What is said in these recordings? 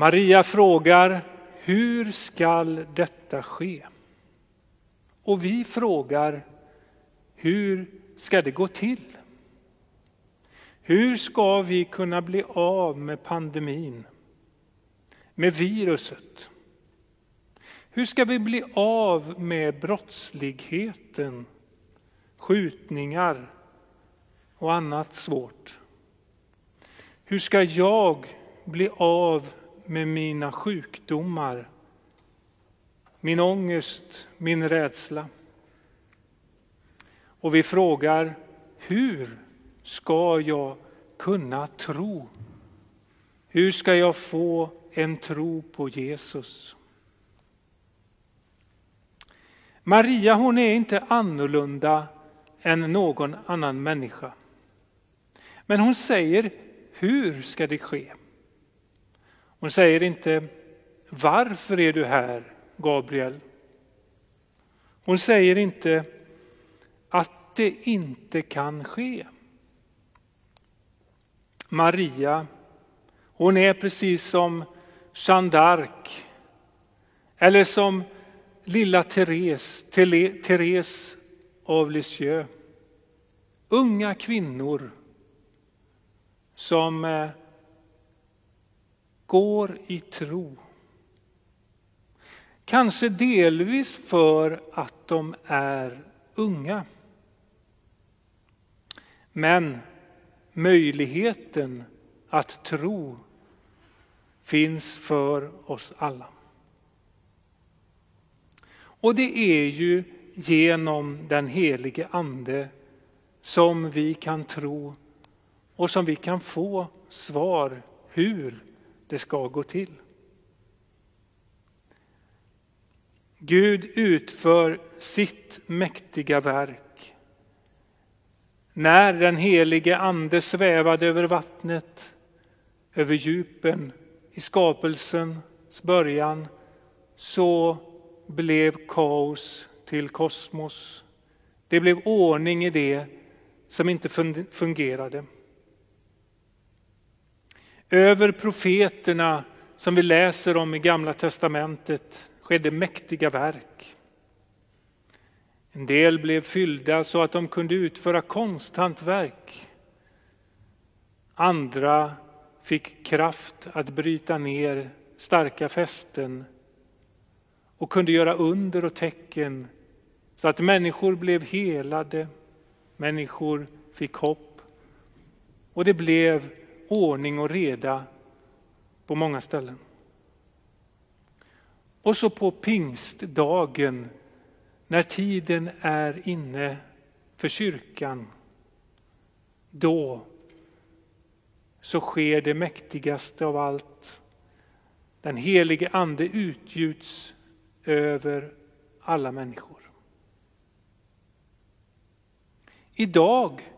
Maria frågar, hur skall detta ske? Och vi frågar, hur ska det gå till? Hur ska vi kunna bli av med pandemin, med viruset? Hur ska vi bli av med brottsligheten, skjutningar och annat svårt? Hur ska jag bli av med mina sjukdomar, min ångest, min rädsla? Och vi frågar, hur ska jag kunna tro? Hur ska jag få en tro på Jesus? Maria hon är inte annorlunda än någon annan människa. Men hon säger, hur ska det ske? Hon säger inte, varför är du här, Gabriel? Hon säger inte att det inte kan ske. Maria, hon är precis som Jeanne d'Arc eller som lilla Therese, Therese av Lisieux. Unga kvinnor som eh, går i tro. Kanske delvis för att de är unga. Men möjligheten att tro finns för oss alla. Och det är ju genom den helige Ande som vi kan tro och som vi kan få svar hur det ska gå till. Gud utför sitt mäktiga verk. När den helige Ande svävade över vattnet, över djupen i skapelsens början, så blev kaos till kosmos. Det blev ordning i det som inte fungerade. Över profeterna som vi läser om i Gamla testamentet skedde mäktiga verk. En del blev fyllda så att de kunde utföra konsthantverk. Andra fick kraft att bryta ner starka fästen och kunde göra under och tecken så att människor blev helade, människor fick hopp och det blev ordning och reda på många ställen. Och så på pingstdagen när tiden är inne för kyrkan, då så sker det mäktigaste av allt. Den helige ande utgjuts över alla människor. Idag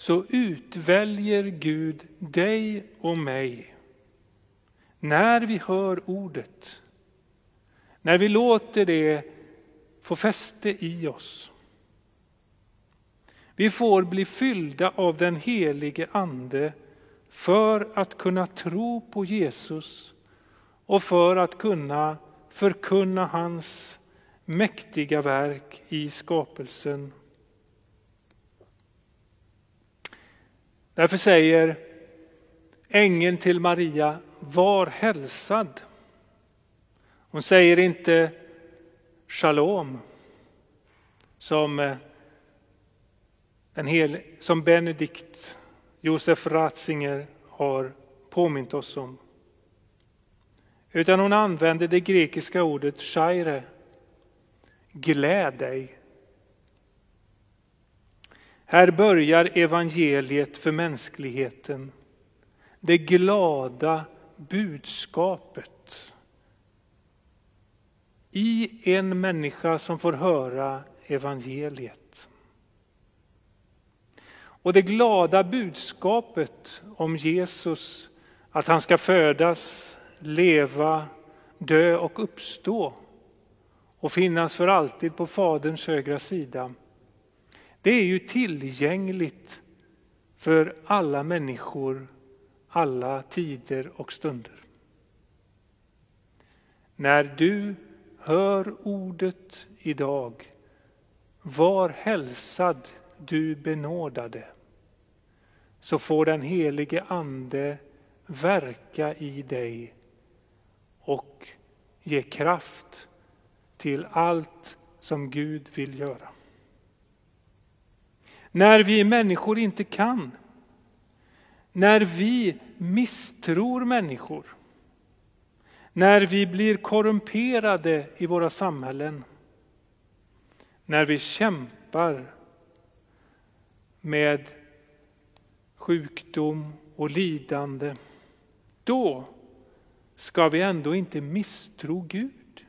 så utväljer Gud dig och mig när vi hör ordet, när vi låter det få fäste i oss. Vi får bli fyllda av den helige Ande för att kunna tro på Jesus och för att kunna förkunna hans mäktiga verk i skapelsen. Därför säger ängeln till Maria, var hälsad. Hon säger inte shalom som, eh, den hel, som Benedikt Josef Ratzinger har påmint oss om. Utan hon använder det grekiska ordet shaire, gläd dig. Här börjar evangeliet för mänskligheten. Det glada budskapet. I en människa som får höra evangeliet. Och det glada budskapet om Jesus, att han ska födas, leva, dö och uppstå och finnas för alltid på Faderns högra sida. Det är ju tillgängligt för alla människor, alla tider och stunder. när du hör ordet idag, var hälsad du benådade, så får den helige Ande verka i dig och ge kraft till allt som Gud vill göra. När vi människor inte kan, när vi misstror människor, när vi blir korrumperade i våra samhällen, när vi kämpar med sjukdom och lidande, då ska vi ändå inte misstro Gud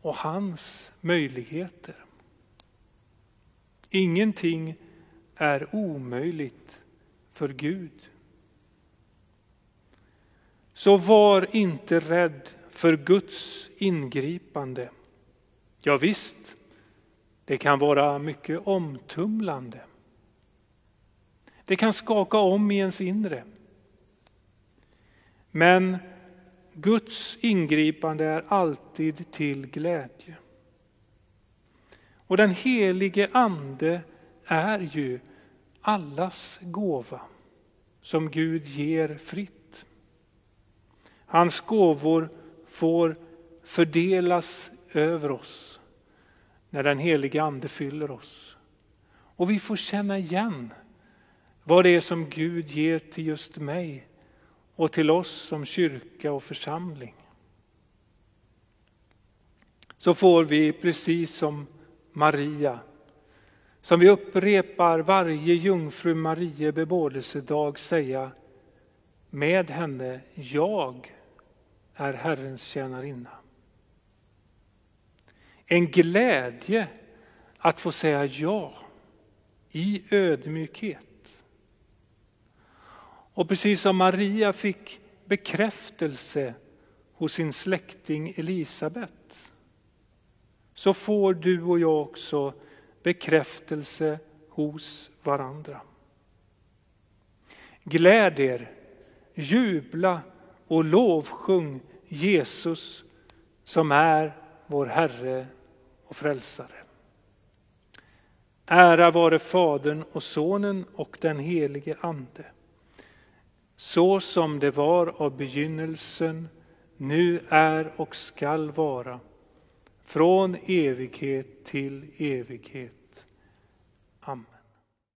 och hans möjligheter. Ingenting är omöjligt för Gud. Så var inte rädd för Guds ingripande. Ja, visst, det kan vara mycket omtumlande. Det kan skaka om i ens inre. Men Guds ingripande är alltid till glädje. Och den helige ande är ju allas gåva som Gud ger fritt. Hans gåvor får fördelas över oss när den helige ande fyller oss. Och vi får känna igen vad det är som Gud ger till just mig och till oss som kyrka och församling. Så får vi precis som Maria, som vi upprepar varje jungfru Marie bebådelsedag säga med henne, jag är Herrens tjänarinna. En glädje att få säga ja i ödmjukhet. Och precis som Maria fick bekräftelse hos sin släkting Elisabet så får du och jag också bekräftelse hos varandra. Gläd er, jubla och lovsjung Jesus som är vår Herre och Frälsare. Ära vare Fadern och Sonen och den helige Ande så som det var av begynnelsen, nu är och skall vara, från evighet till evighet. Amen.